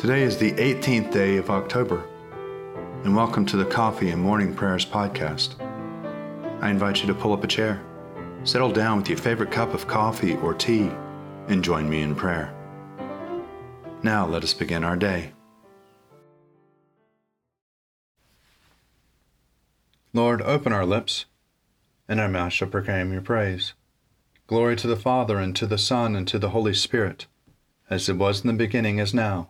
Today is the 18th day of October, and welcome to the Coffee and Morning Prayers podcast. I invite you to pull up a chair, settle down with your favorite cup of coffee or tea, and join me in prayer. Now let us begin our day. Lord, open our lips, and our mouth shall proclaim your praise. Glory to the Father, and to the Son, and to the Holy Spirit, as it was in the beginning, is now,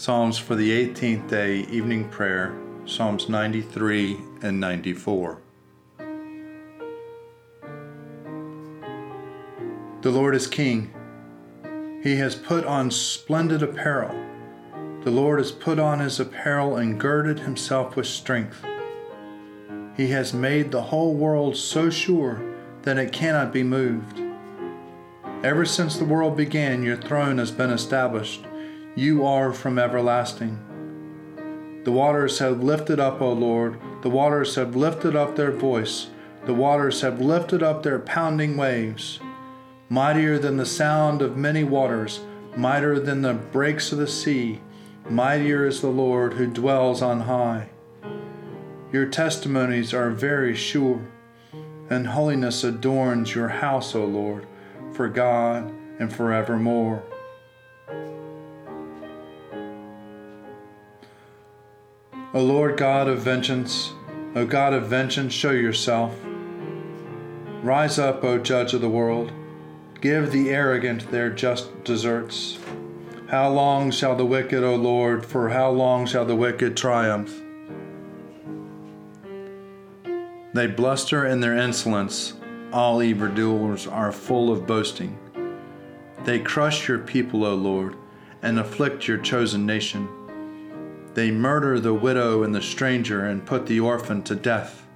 Psalms for the 18th day evening prayer, Psalms 93 and 94. The Lord is King. He has put on splendid apparel. The Lord has put on his apparel and girded himself with strength. He has made the whole world so sure that it cannot be moved. Ever since the world began, your throne has been established. You are from everlasting. The waters have lifted up, O Lord. The waters have lifted up their voice. The waters have lifted up their pounding waves. Mightier than the sound of many waters, mightier than the breaks of the sea, mightier is the Lord who dwells on high. Your testimonies are very sure, and holiness adorns your house, O Lord, for God and forevermore. O Lord God of vengeance, O God of vengeance, show yourself. Rise up, O Judge of the world. Give the arrogant their just deserts. How long shall the wicked, O Lord, for how long shall the wicked triumph? They bluster in their insolence. All evildoers are full of boasting. They crush your people, O Lord, and afflict your chosen nation. They murder the widow and the stranger and put the orphan to death.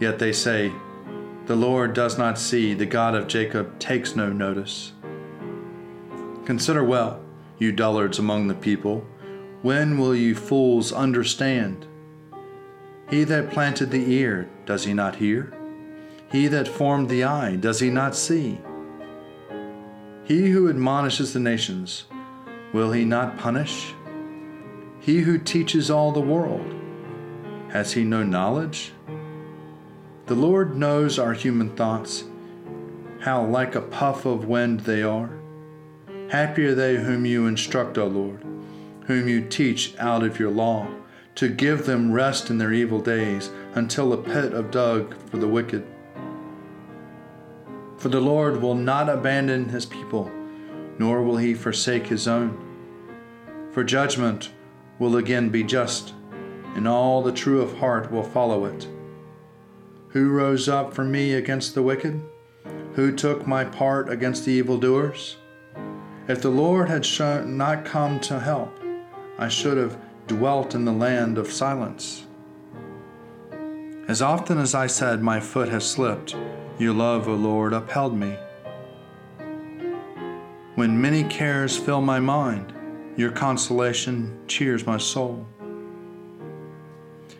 Yet they say, The Lord does not see, the God of Jacob takes no notice. Consider well, you dullards among the people, when will you fools understand? He that planted the ear, does he not hear? He that formed the eye, does he not see? He who admonishes the nations, will he not punish? He who teaches all the world, has he no knowledge? The Lord knows our human thoughts, how like a puff of wind they are. Happy are they whom you instruct, O Lord, whom you teach out of your law, to give them rest in their evil days, until a pit of dug for the wicked. For the Lord will not abandon his people, nor will he forsake his own. For judgment will again be just, and all the true of heart will follow it. Who rose up for me against the wicked? Who took my part against the evildoers? If the Lord had not come to help, I should have dwelt in the land of silence. As often as I said, My foot has slipped, your love, O Lord, upheld me. When many cares fill my mind, your consolation cheers my soul.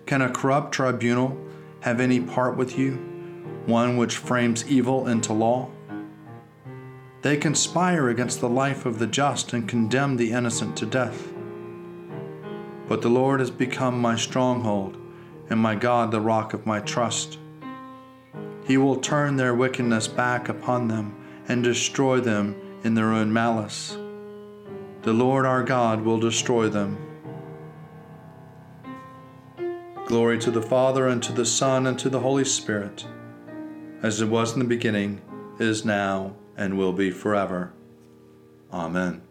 Can a corrupt tribunal have any part with you, one which frames evil into law? They conspire against the life of the just and condemn the innocent to death. But the Lord has become my stronghold, and my God the rock of my trust. He will turn their wickedness back upon them and destroy them in their own malice. The Lord our God will destroy them. Glory to the Father, and to the Son, and to the Holy Spirit, as it was in the beginning, is now, and will be forever. Amen.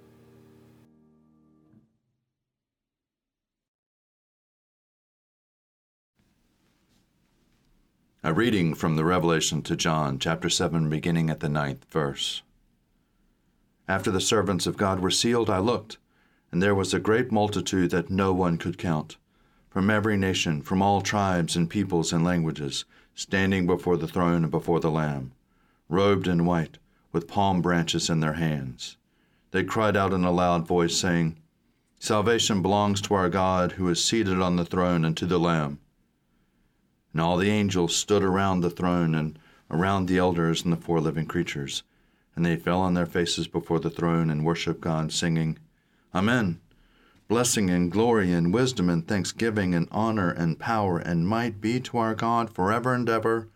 A reading from the Revelation to John, chapter 7, beginning at the ninth verse. After the servants of God were sealed, I looked, and there was a great multitude that no one could count, from every nation, from all tribes and peoples and languages, standing before the throne and before the Lamb, robed in white, with palm branches in their hands. They cried out in a loud voice, saying, Salvation belongs to our God who is seated on the throne and to the Lamb. And all the angels stood around the throne and around the elders and the four living creatures and they fell on their faces before the throne and worshiped God, singing, Amen. Blessing and glory and wisdom and thanksgiving and honor and power and might be to our God forever and ever.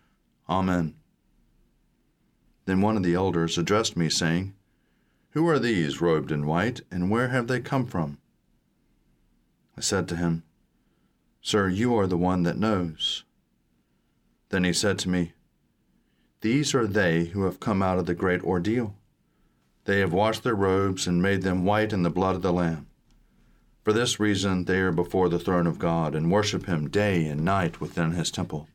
Amen. Then one of the elders addressed me, saying, Who are these robed in white, and where have they come from? I said to him, Sir, you are the one that knows. Then he said to me, these are they who have come out of the great ordeal. They have washed their robes and made them white in the blood of the Lamb. For this reason they are before the throne of God and worship him day and night within his temple.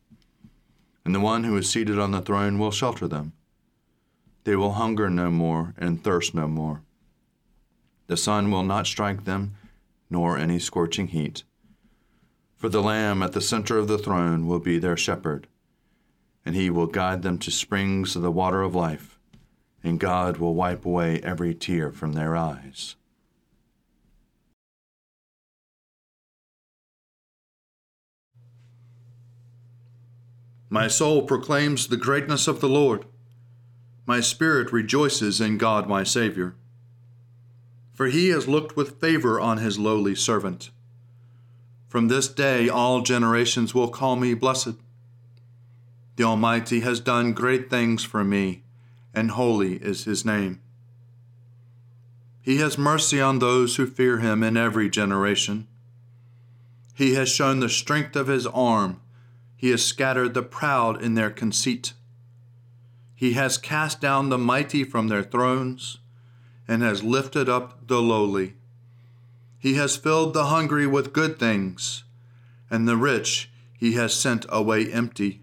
And the one who is seated on the throne will shelter them. They will hunger no more and thirst no more. The sun will not strike them, nor any scorching heat. For the Lamb at the center of the throne will be their shepherd and he will guide them to springs of the water of life, and God will wipe away every tear from their eyes. My soul proclaims the greatness of the Lord. My spirit rejoices in God my Savior. For he has looked with favor on his lowly servant. From this day all generations will call me blessed. The Almighty has done great things for me, and holy is his name. He has mercy on those who fear him in every generation. He has shown the strength of his arm. He has scattered the proud in their conceit. He has cast down the mighty from their thrones and has lifted up the lowly. He has filled the hungry with good things, and the rich he has sent away empty.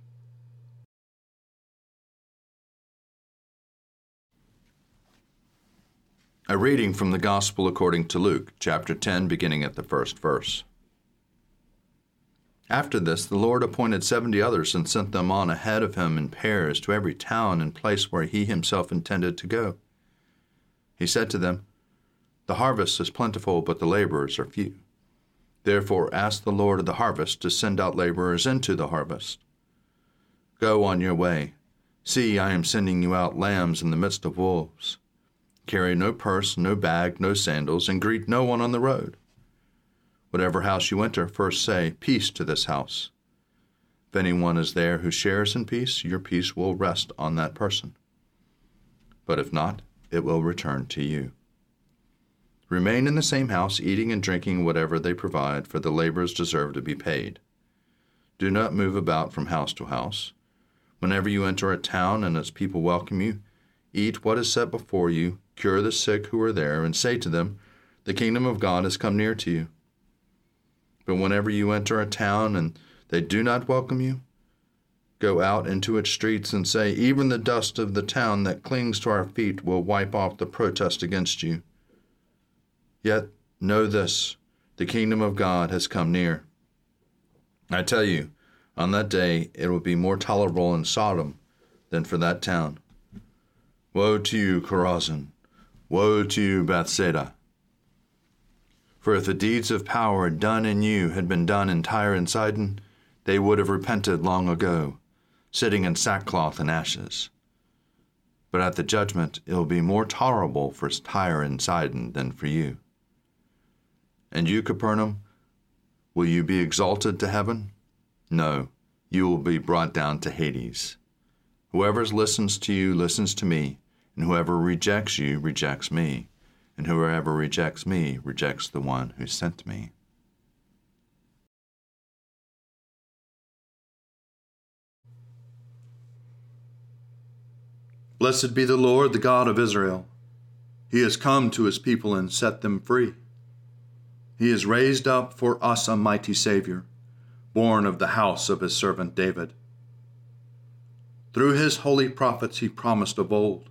A reading from the Gospel according to Luke, chapter 10, beginning at the first verse. After this, the Lord appointed seventy others and sent them on ahead of him in pairs to every town and place where he himself intended to go. He said to them, The harvest is plentiful, but the laborers are few. Therefore, ask the Lord of the harvest to send out laborers into the harvest. Go on your way. See, I am sending you out lambs in the midst of wolves. Carry no purse, no bag, no sandals, and greet no one on the road. Whatever house you enter, first say, Peace to this house. If anyone is there who shares in peace, your peace will rest on that person. But if not, it will return to you. Remain in the same house, eating and drinking whatever they provide, for the laborers deserve to be paid. Do not move about from house to house. Whenever you enter a town and its people welcome you, eat what is set before you cure the sick who are there, and say to them, The kingdom of God has come near to you. But whenever you enter a town and they do not welcome you, go out into its streets and say, Even the dust of the town that clings to our feet will wipe off the protest against you. Yet know this the kingdom of God has come near. I tell you, on that day it will be more tolerable in Sodom than for that town. Woe to you, Chorazin! Woe to you, Bethsaida! For if the deeds of power done in you had been done in Tyre and Sidon, they would have repented long ago, sitting in sackcloth and ashes. But at the judgment it will be more tolerable for Tyre and Sidon than for you. And you, Capernaum, will you be exalted to heaven? No, you will be brought down to Hades. Whoever listens to you listens to me, and whoever rejects you rejects me and whoever rejects me rejects the one who sent me. Blessed be the Lord, the God of Israel. He has come to his people and set them free. He has raised up for us a mighty Savior, born of the house of his servant David. Through his holy prophets he promised of old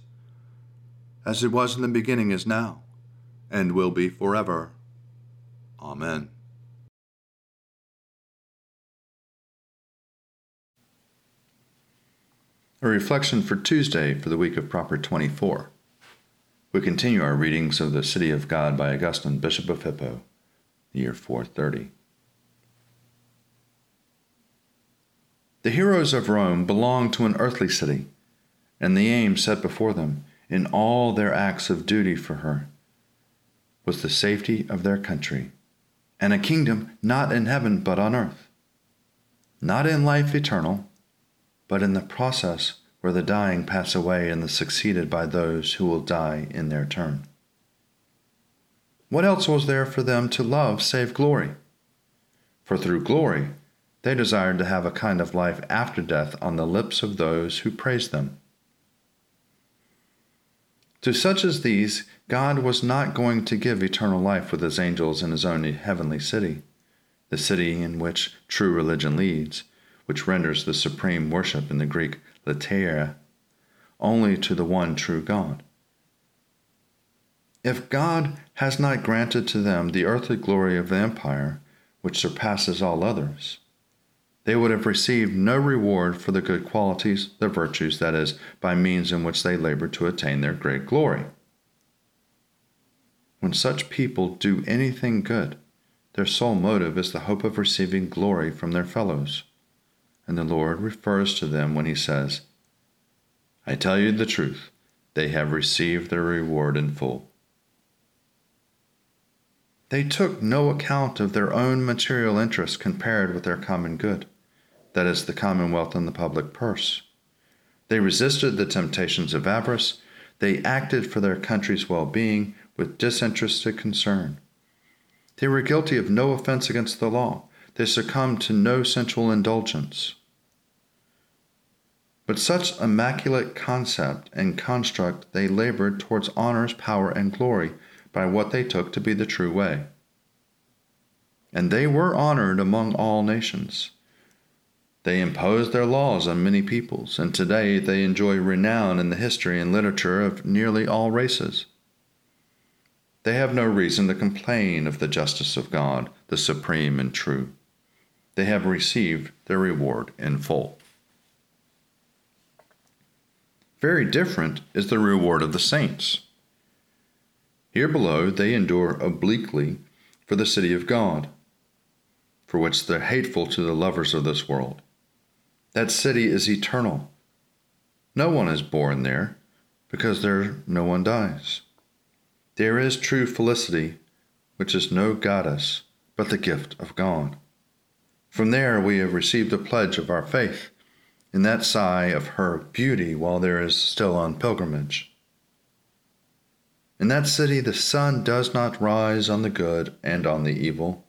as it was in the beginning, is now, and will be forever. Amen. A reflection for Tuesday for the week of Proper 24. We continue our readings of the City of God by Augustine, Bishop of Hippo, the year 430. The heroes of Rome belonged to an earthly city, and the aim set before them in all their acts of duty for her was the safety of their country and a kingdom not in heaven but on earth, not in life eternal, but in the process where the dying pass away and the succeeded by those who will die in their turn. What else was there for them to love save glory? For through glory, they desired to have a kind of life after death on the lips of those who praised them. To such as these, God was not going to give eternal life with his angels in his own heavenly city, the city in which true religion leads, which renders the supreme worship in the Greek latreia only to the one true God. If God has not granted to them the earthly glory of the empire, which surpasses all others, they would have received no reward for the good qualities, the virtues, that is, by means in which they labored to attain their great glory. When such people do anything good, their sole motive is the hope of receiving glory from their fellows. And the Lord refers to them when he says, I tell you the truth, they have received their reward in full. They took no account of their own material interests compared with their common good, that is, the commonwealth and the public purse. They resisted the temptations of avarice. They acted for their country's well being with disinterested concern. They were guilty of no offense against the law. They succumbed to no sensual indulgence. But such immaculate concept and construct they labored towards honors, power, and glory by what they took to be the true way. And they were honored among all nations. They imposed their laws on many peoples, and today they enjoy renown in the history and literature of nearly all races. They have no reason to complain of the justice of God, the supreme and true. They have received their reward in full. Very different is the reward of the saints. Here below, they endure obliquely for the city of God, for which they're hateful to the lovers of this world. That city is eternal. No one is born there, because there no one dies. There is true felicity, which is no goddess, but the gift of God. From there we have received the pledge of our faith, in that sigh of her beauty while there is still on pilgrimage. In that city the sun does not rise on the good and on the evil.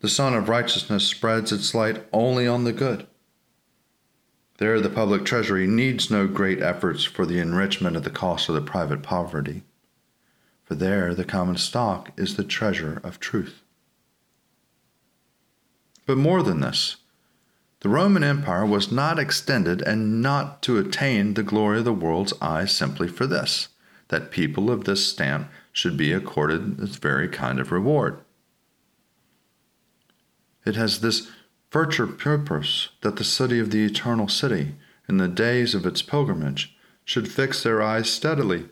The sun of righteousness spreads its light only on the good. There, the public treasury needs no great efforts for the enrichment at the cost of the private poverty, for there the common stock is the treasure of truth. But more than this, the Roman Empire was not extended and not to attain the glory of the world's eye simply for this, that people of this stamp should be accorded this very kind of reward. It has this further purpose that the city of the eternal city, in the days of its pilgrimage, should fix their eyes steadily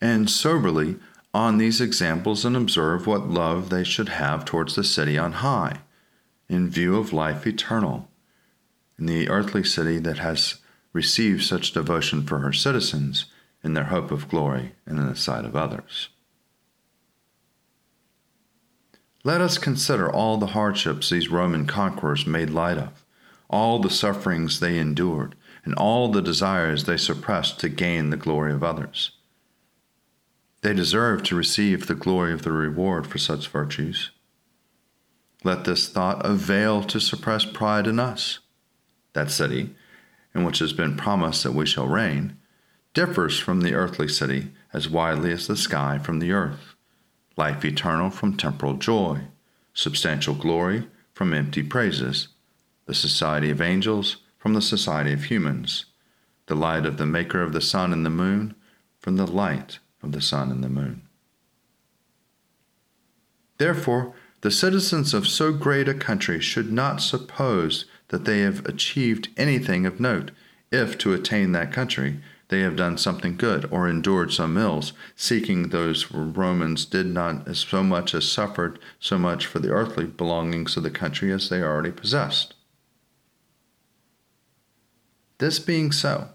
and soberly on these examples and observe what love they should have towards the city on high, in view of life eternal, in the earthly city that has received such devotion for her citizens in their hope of glory and in the sight of others. Let us consider all the hardships these Roman conquerors made light of, all the sufferings they endured, and all the desires they suppressed to gain the glory of others. They deserve to receive the glory of the reward for such virtues. Let this thought avail to suppress pride in us. That city, in which has been promised that we shall reign, differs from the earthly city as widely as the sky from the earth, life eternal from temporal joy, substantial glory from empty praises, the society of angels from the society of humans, the light of the Maker of the sun and the moon from the light of the sun and the moon. Therefore, the citizens of so great a country should not suppose that they have achieved anything of note if, to attain that country, they have done something good or endured some ills, seeking those Romans did not as so much as suffered so much for the earthly belongings of the country as they already possessed. This being so,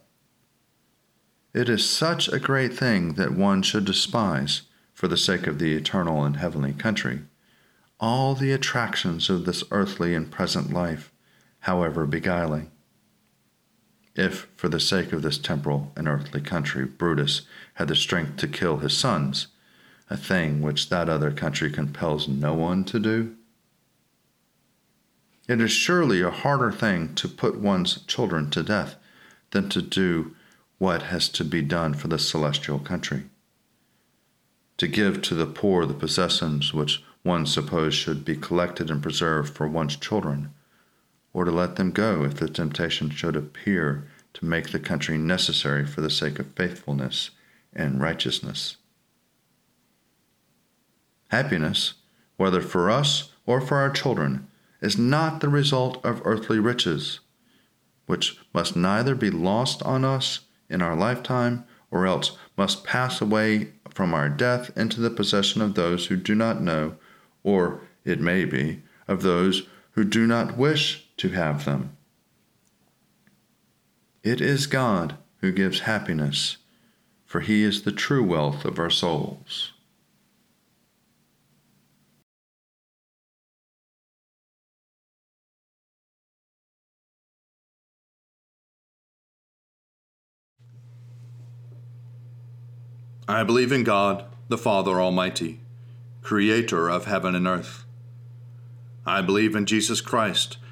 it is such a great thing that one should despise, for the sake of the eternal and heavenly country, all the attractions of this earthly and present life, however beguiling. If, for the sake of this temporal and earthly country, Brutus had the strength to kill his sons, a thing which that other country compels no one to do, it is surely a harder thing to put one's children to death than to do what has to be done for the celestial country. To give to the poor the possessions which one supposed should be collected and preserved for one's children, or to let them go if the temptation should appear to make the country necessary for the sake of faithfulness and righteousness. Happiness, whether for us or for our children, is not the result of earthly riches, which must neither be lost on us in our lifetime, or else must pass away from our death into the possession of those who do not know, or, it may be, of those who do not wish to have them. It is God who gives happiness, for he is the true wealth of our souls. I believe in God, the Father Almighty, creator of heaven and earth. I believe in Jesus Christ,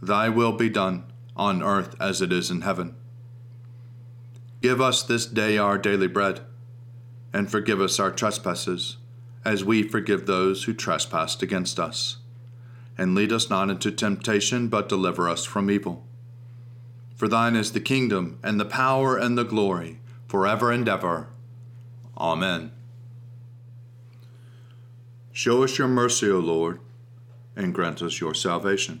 thy will be done, on earth as it is in heaven. Give us this day our daily bread, and forgive us our trespasses, as we forgive those who trespass against us. And lead us not into temptation, but deliver us from evil. For thine is the kingdom, and the power, and the glory, forever and ever. Amen. Show us your mercy, O Lord and grant us your salvation.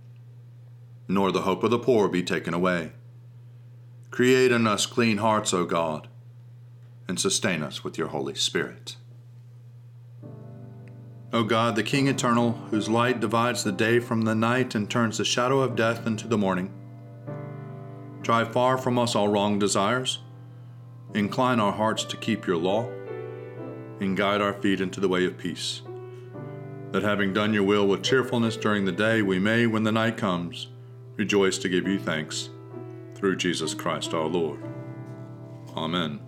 nor the hope of the poor be taken away. Create in us clean hearts, O God, and sustain us with your Holy Spirit. O God, the King eternal, whose light divides the day from the night and turns the shadow of death into the morning, drive far from us all wrong desires, incline our hearts to keep your law, and guide our feet into the way of peace that having done your will with cheerfulness during the day, we may, when the night comes, rejoice to give you thanks. Through Jesus Christ our Lord. Amen.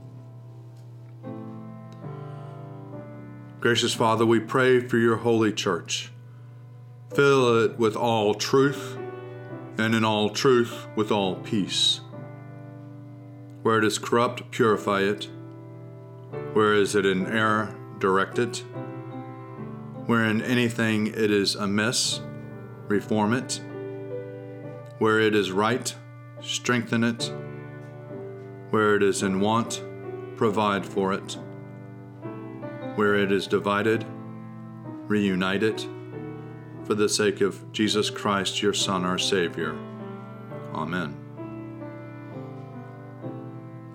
Gracious Father, we pray for your holy church. Fill it with all truth, and in all truth with all peace. Where it is corrupt, purify it. Where is it in error, direct it Wherein anything it is amiss, reform it. Where it is right, strengthen it. Where it is in want, provide for it. Where it is divided, reunite it. For the sake of Jesus Christ, your Son, our Savior. Amen.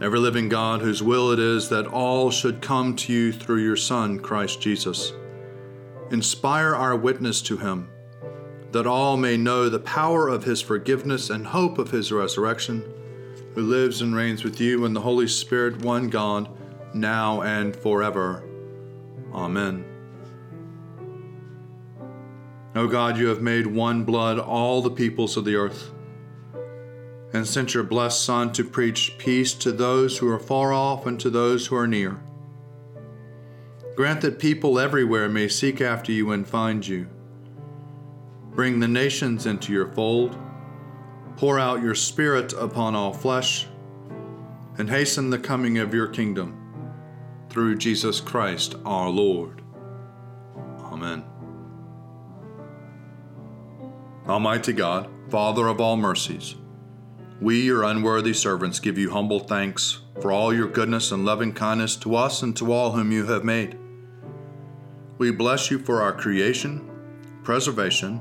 Ever living God, whose will it is that all should come to you through your Son, Christ Jesus inspire our witness to him, that all may know the power of his forgiveness and hope of his resurrection, who lives and reigns with you in the Holy Spirit, one God, now and forever. Amen. O God, you have made one blood all the peoples of the earth, and sent your blessed Son to preach peace to those who are far off and to those who are near. Grant that people everywhere may seek after you and find you. Bring the nations into your fold. Pour out your Spirit upon all flesh, and hasten the coming of your kingdom. Through Jesus Christ our Lord. Amen. Almighty God, Father of all mercies, we, your unworthy servants, give you humble thanks for all your goodness and loving kindness to us and to all whom you have made. We bless you for our creation, preservation,